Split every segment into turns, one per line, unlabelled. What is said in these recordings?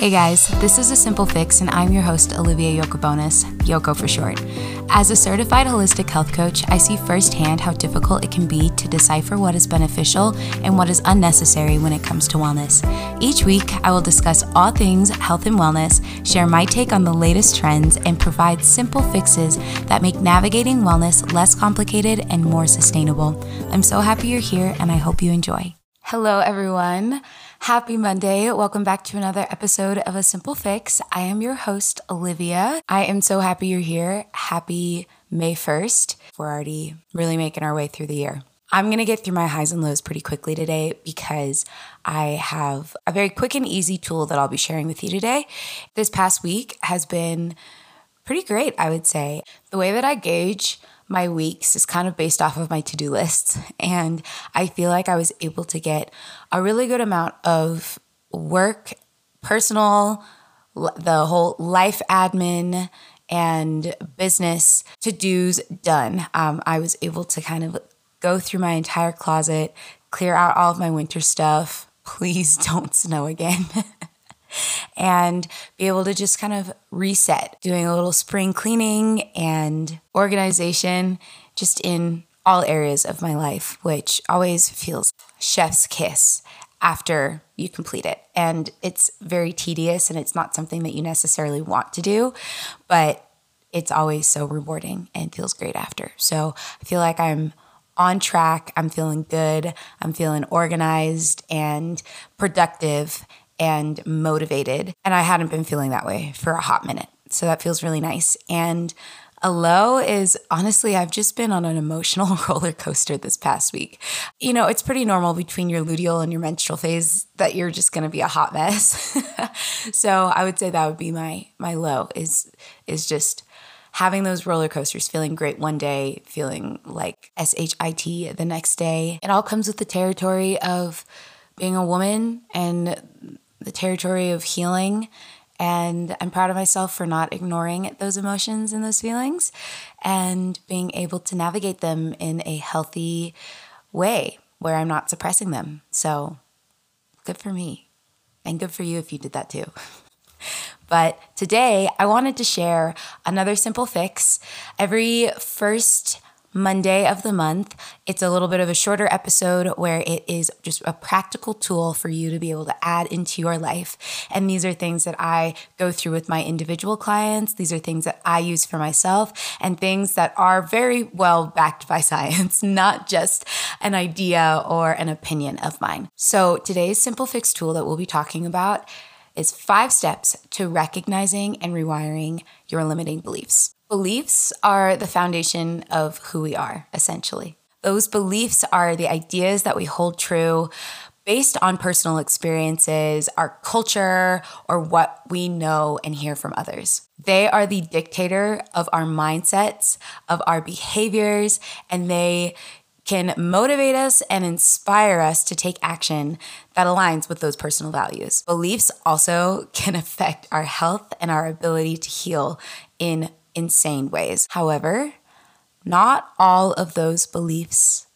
Hey guys, this is A Simple Fix, and I'm your host, Olivia Yokobonis, Yoko for short. As a certified holistic health coach, I see firsthand how difficult it can be to decipher what is beneficial and what is unnecessary when it comes to wellness. Each week, I will discuss all things health and wellness, share my take on the latest trends, and provide simple fixes that make navigating wellness less complicated and more sustainable. I'm so happy you're here, and I hope you enjoy. Hello, everyone. Happy Monday. Welcome back to another episode of A Simple Fix. I am your host, Olivia. I am so happy you're here. Happy May 1st. We're already really making our way through the year. I'm going to get through my highs and lows pretty quickly today because I have a very quick and easy tool that I'll be sharing with you today. This past week has been pretty great, I would say. The way that I gauge my weeks is kind of based off of my to do lists. And I feel like I was able to get a really good amount of work, personal, the whole life admin, and business to dos done. Um, I was able to kind of go through my entire closet, clear out all of my winter stuff. Please don't snow again. and be able to just kind of reset, doing a little spring cleaning and organization just in all areas of my life, which always feels chef's kiss after you complete it. And it's very tedious and it's not something that you necessarily want to do, but it's always so rewarding and feels great after. So I feel like I'm on track. I'm feeling good. I'm feeling organized and productive and motivated. And I hadn't been feeling that way for a hot minute. So that feels really nice. And a low is honestly, I've just been on an emotional roller coaster this past week. You know, it's pretty normal between your luteal and your menstrual phase that you're just going to be a hot mess. so I would say that would be my my low is is just having those roller coasters, feeling great one day, feeling like SHIT the next day. It all comes with the territory of being a woman and the territory of healing. And I'm proud of myself for not ignoring those emotions and those feelings and being able to navigate them in a healthy way where I'm not suppressing them. So good for me. And good for you if you did that too. But today I wanted to share another simple fix. Every first Monday of the month. It's a little bit of a shorter episode where it is just a practical tool for you to be able to add into your life. And these are things that I go through with my individual clients. These are things that I use for myself and things that are very well backed by science, not just an idea or an opinion of mine. So today's simple fix tool that we'll be talking about is five steps to recognizing and rewiring your limiting beliefs. Beliefs are the foundation of who we are, essentially. Those beliefs are the ideas that we hold true based on personal experiences, our culture, or what we know and hear from others. They are the dictator of our mindsets, of our behaviors, and they can motivate us and inspire us to take action that aligns with those personal values. Beliefs also can affect our health and our ability to heal in insane ways. However, not all of those beliefs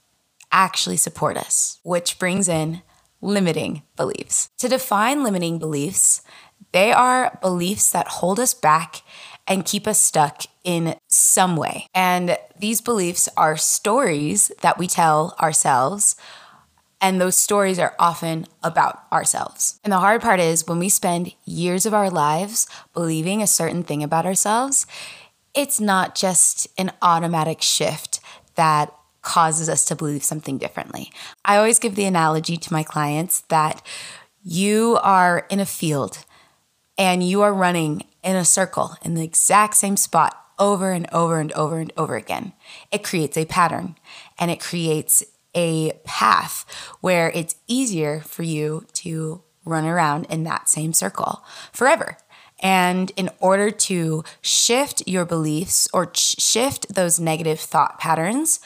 actually support us, which brings in limiting beliefs. To define limiting beliefs, they are beliefs that hold us back and keep us stuck in some way. And these beliefs are stories that we tell ourselves. And those stories are often about ourselves. And the hard part is when we spend years of our lives believing a certain thing about ourselves, it's not just an automatic shift that causes us to believe something differently. I always give the analogy to my clients that you are in a field and you are running in a circle in the exact same spot over and over and over and over again. It creates a pattern and it creates a path where it's easier for you to run around in that same circle forever. And in order to shift your beliefs or ch- shift those negative thought patterns,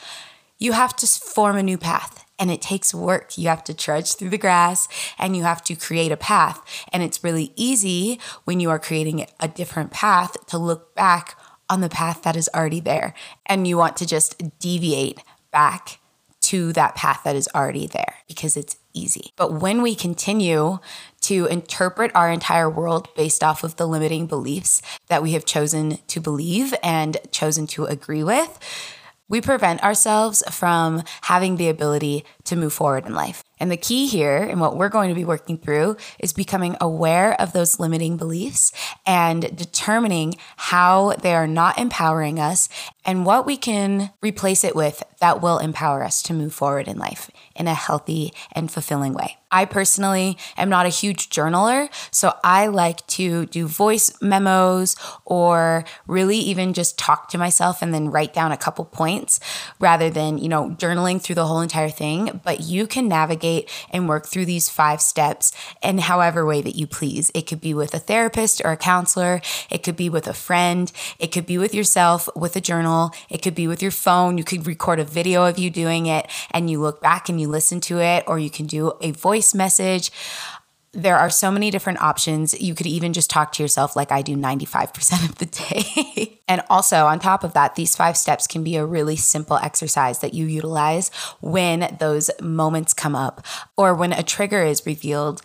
you have to form a new path. And it takes work. You have to trudge through the grass and you have to create a path. And it's really easy when you are creating a different path to look back on the path that is already there. And you want to just deviate back to that path that is already there because it's easy. But when we continue to interpret our entire world based off of the limiting beliefs that we have chosen to believe and chosen to agree with, we prevent ourselves from having the ability to move forward in life. And the key here, and what we're going to be working through, is becoming aware of those limiting beliefs and determining how they are not empowering us and what we can replace it with that will empower us to move forward in life in a healthy and fulfilling way. I personally am not a huge journaler, so I like to do voice memos or really even just talk to myself and then write down a couple points rather than, you know, journaling through the whole entire thing. But you can navigate and work through these five steps in however way that you please. It could be with a therapist or a counselor, it could be with a friend, it could be with yourself with a journal, it could be with your phone. You could record a video of you doing it and you look back and you listen to it, or you can do a voice message. There are so many different options. You could even just talk to yourself like I do 95% of the day. and also, on top of that, these five steps can be a really simple exercise that you utilize when those moments come up or when a trigger is revealed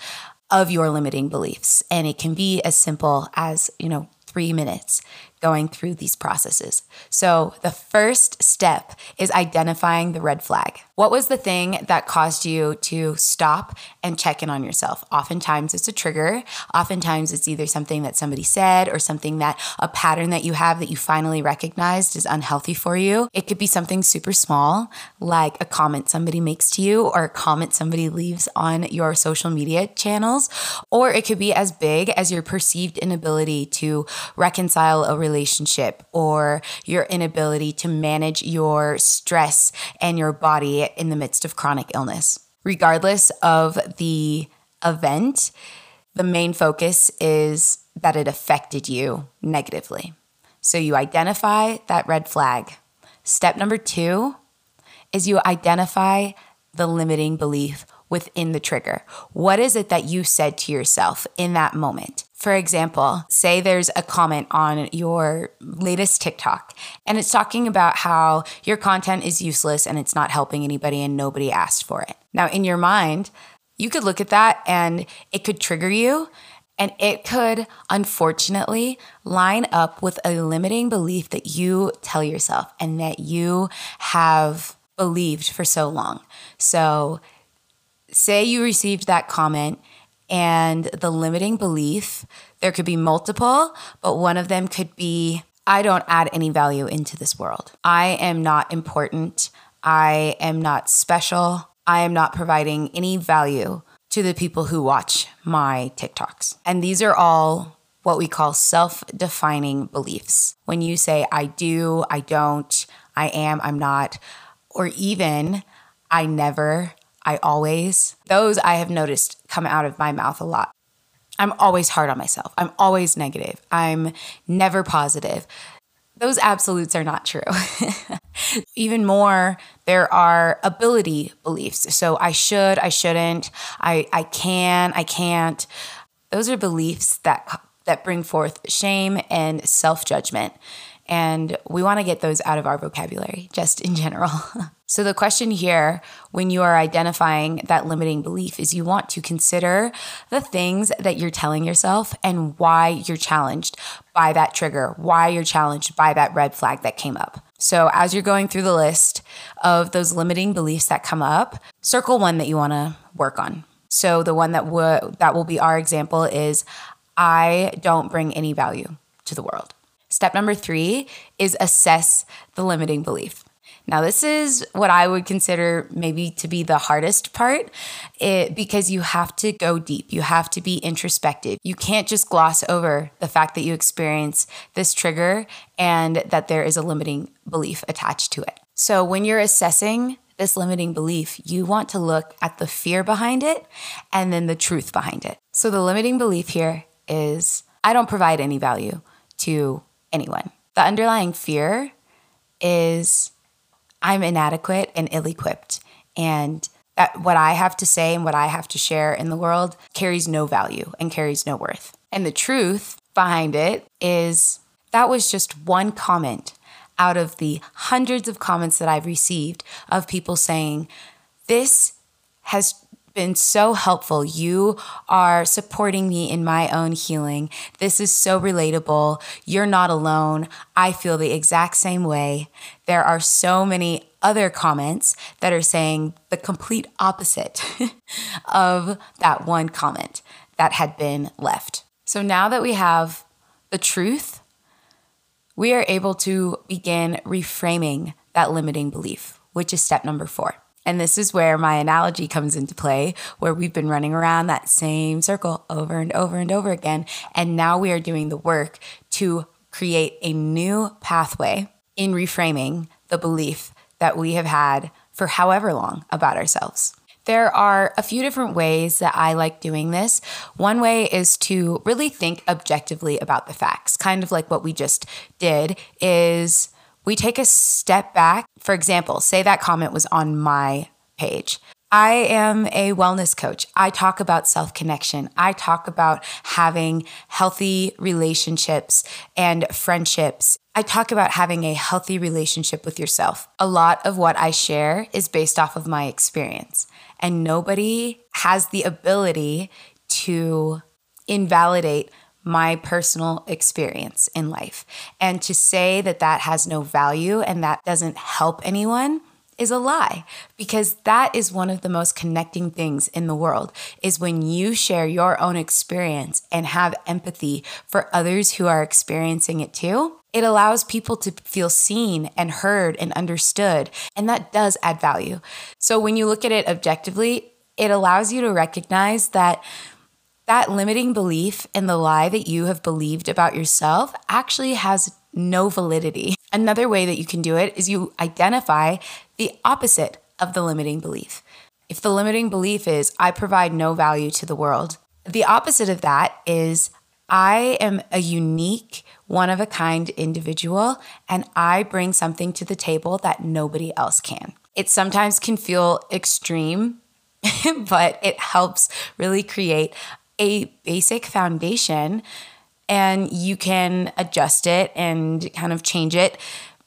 of your limiting beliefs. And it can be as simple as, you know, three minutes going through these processes. So, the first step is identifying the red flag. What was the thing that caused you to stop and check in on yourself? Oftentimes it's a trigger. Oftentimes it's either something that somebody said or something that a pattern that you have that you finally recognized is unhealthy for you. It could be something super small, like a comment somebody makes to you or a comment somebody leaves on your social media channels, or it could be as big as your perceived inability to reconcile a relationship or your inability to manage your stress and your body in the midst of chronic illness. Regardless of the event, the main focus is that it affected you negatively. So you identify that red flag. Step number two is you identify the limiting belief within the trigger. What is it that you said to yourself in that moment? For example, say there's a comment on your latest TikTok and it's talking about how your content is useless and it's not helping anybody and nobody asked for it. Now, in your mind, you could look at that and it could trigger you and it could unfortunately line up with a limiting belief that you tell yourself and that you have believed for so long. So, say you received that comment and the limiting belief. There could be multiple, but one of them could be I don't add any value into this world. I am not important. I am not special. I am not providing any value to the people who watch my TikToks. And these are all what we call self defining beliefs. When you say, I do, I don't, I am, I'm not, or even I never, I always, those I have noticed come out of my mouth a lot. I'm always hard on myself. I'm always negative. I'm never positive. Those absolutes are not true. Even more, there are ability beliefs. So I should, I shouldn't, I, I can, I can't. Those are beliefs that that bring forth shame and self-judgment. And we want to get those out of our vocabulary, just in general. so, the question here, when you are identifying that limiting belief, is you want to consider the things that you're telling yourself and why you're challenged by that trigger, why you're challenged by that red flag that came up. So, as you're going through the list of those limiting beliefs that come up, circle one that you want to work on. So, the one that, w- that will be our example is I don't bring any value to the world. Step number three is assess the limiting belief. Now, this is what I would consider maybe to be the hardest part it, because you have to go deep. You have to be introspective. You can't just gloss over the fact that you experience this trigger and that there is a limiting belief attached to it. So, when you're assessing this limiting belief, you want to look at the fear behind it and then the truth behind it. So, the limiting belief here is I don't provide any value to anyone. The underlying fear is I'm inadequate and ill equipped. And what I have to say and what I have to share in the world carries no value and carries no worth. And the truth behind it is that was just one comment out of the hundreds of comments that I've received of people saying, This has been so helpful. You are supporting me in my own healing. This is so relatable. You're not alone. I feel the exact same way. There are so many other comments that are saying the complete opposite of that one comment that had been left. So now that we have the truth, we are able to begin reframing that limiting belief, which is step number four. And this is where my analogy comes into play, where we've been running around that same circle over and over and over again. And now we are doing the work to create a new pathway in reframing the belief that we have had for however long about ourselves. There are a few different ways that I like doing this. One way is to really think objectively about the facts, kind of like what we just did is we take a step back. For example, say that comment was on my page. I am a wellness coach. I talk about self connection. I talk about having healthy relationships and friendships. I talk about having a healthy relationship with yourself. A lot of what I share is based off of my experience, and nobody has the ability to invalidate my personal experience in life. And to say that that has no value and that doesn't help anyone is a lie because that is one of the most connecting things in the world is when you share your own experience and have empathy for others who are experiencing it too it allows people to feel seen and heard and understood and that does add value so when you look at it objectively it allows you to recognize that that limiting belief in the lie that you have believed about yourself actually has no validity. Another way that you can do it is you identify the opposite of the limiting belief. If the limiting belief is, I provide no value to the world, the opposite of that is, I am a unique, one of a kind individual, and I bring something to the table that nobody else can. It sometimes can feel extreme, but it helps really create a basic foundation and you can adjust it and kind of change it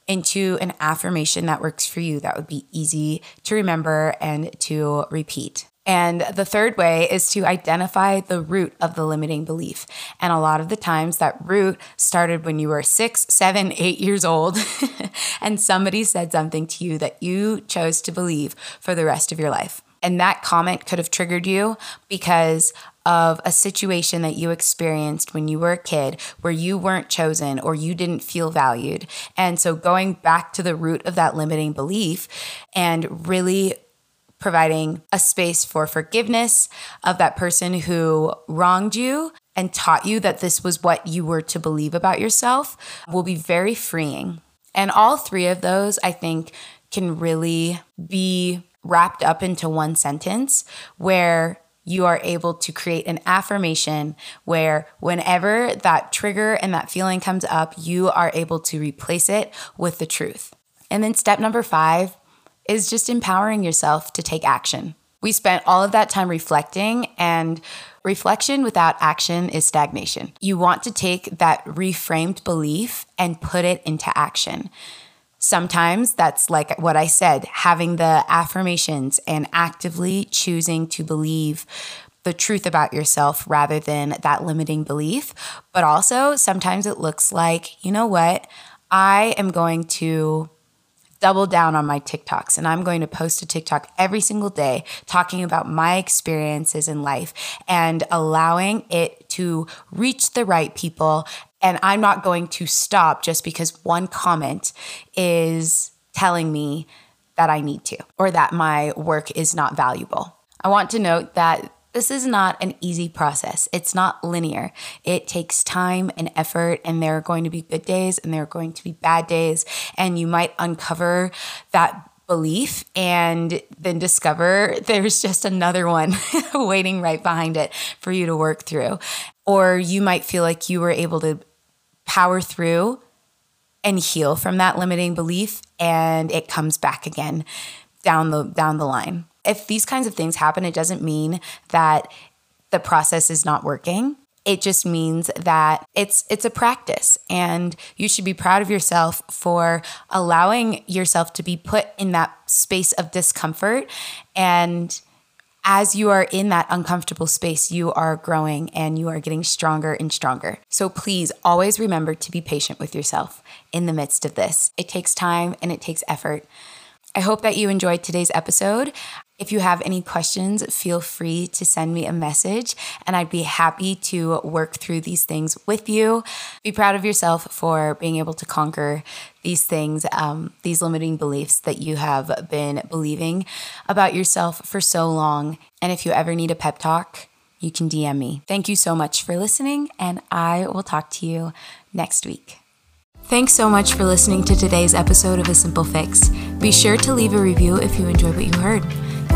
into an affirmation that works for you that would be easy to remember and to repeat. And the third way is to identify the root of the limiting belief. And a lot of the times that root started when you were six, seven, eight years old, and somebody said something to you that you chose to believe for the rest of your life. And that comment could have triggered you because of a situation that you experienced when you were a kid where you weren't chosen or you didn't feel valued. And so going back to the root of that limiting belief and really providing a space for forgiveness of that person who wronged you and taught you that this was what you were to believe about yourself will be very freeing. And all three of those, I think, can really be wrapped up into one sentence where you are able to create an affirmation where whenever that trigger and that feeling comes up, you are able to replace it with the truth. And then step number five is just empowering yourself to take action. We spent all of that time reflecting, and reflection without action is stagnation. You want to take that reframed belief and put it into action. Sometimes that's like what I said, having the affirmations and actively choosing to believe the truth about yourself rather than that limiting belief. But also, sometimes it looks like, you know what? I am going to double down on my TikToks and I'm going to post a TikTok every single day talking about my experiences in life and allowing it to reach the right people and I'm not going to stop just because one comment is telling me that I need to or that my work is not valuable. I want to note that this is not an easy process. It's not linear. It takes time and effort, and there are going to be good days and there are going to be bad days. And you might uncover that belief and then discover there's just another one waiting right behind it for you to work through. Or you might feel like you were able to power through and heal from that limiting belief and it comes back again down the down the line. If these kinds of things happen, it doesn't mean that the process is not working. It just means that it's it's a practice and you should be proud of yourself for allowing yourself to be put in that space of discomfort and as you are in that uncomfortable space, you are growing and you are getting stronger and stronger. So please always remember to be patient with yourself in the midst of this. It takes time and it takes effort. I hope that you enjoyed today's episode. If you have any questions, feel free to send me a message and I'd be happy to work through these things with you. Be proud of yourself for being able to conquer these things, um, these limiting beliefs that you have been believing about yourself for so long. And if you ever need a pep talk, you can DM me. Thank you so much for listening, and I will talk to you next week. Thanks so much for listening to today's episode of A Simple Fix. Be sure to leave a review if you enjoyed what you heard.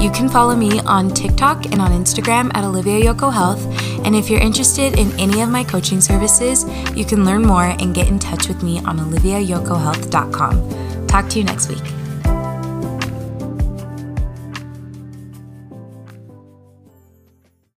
You can follow me on TikTok and on Instagram at Olivia Yoko Health. And if you're interested in any of my coaching services, you can learn more and get in touch with me on oliviayokohealth.com. Talk to you next week.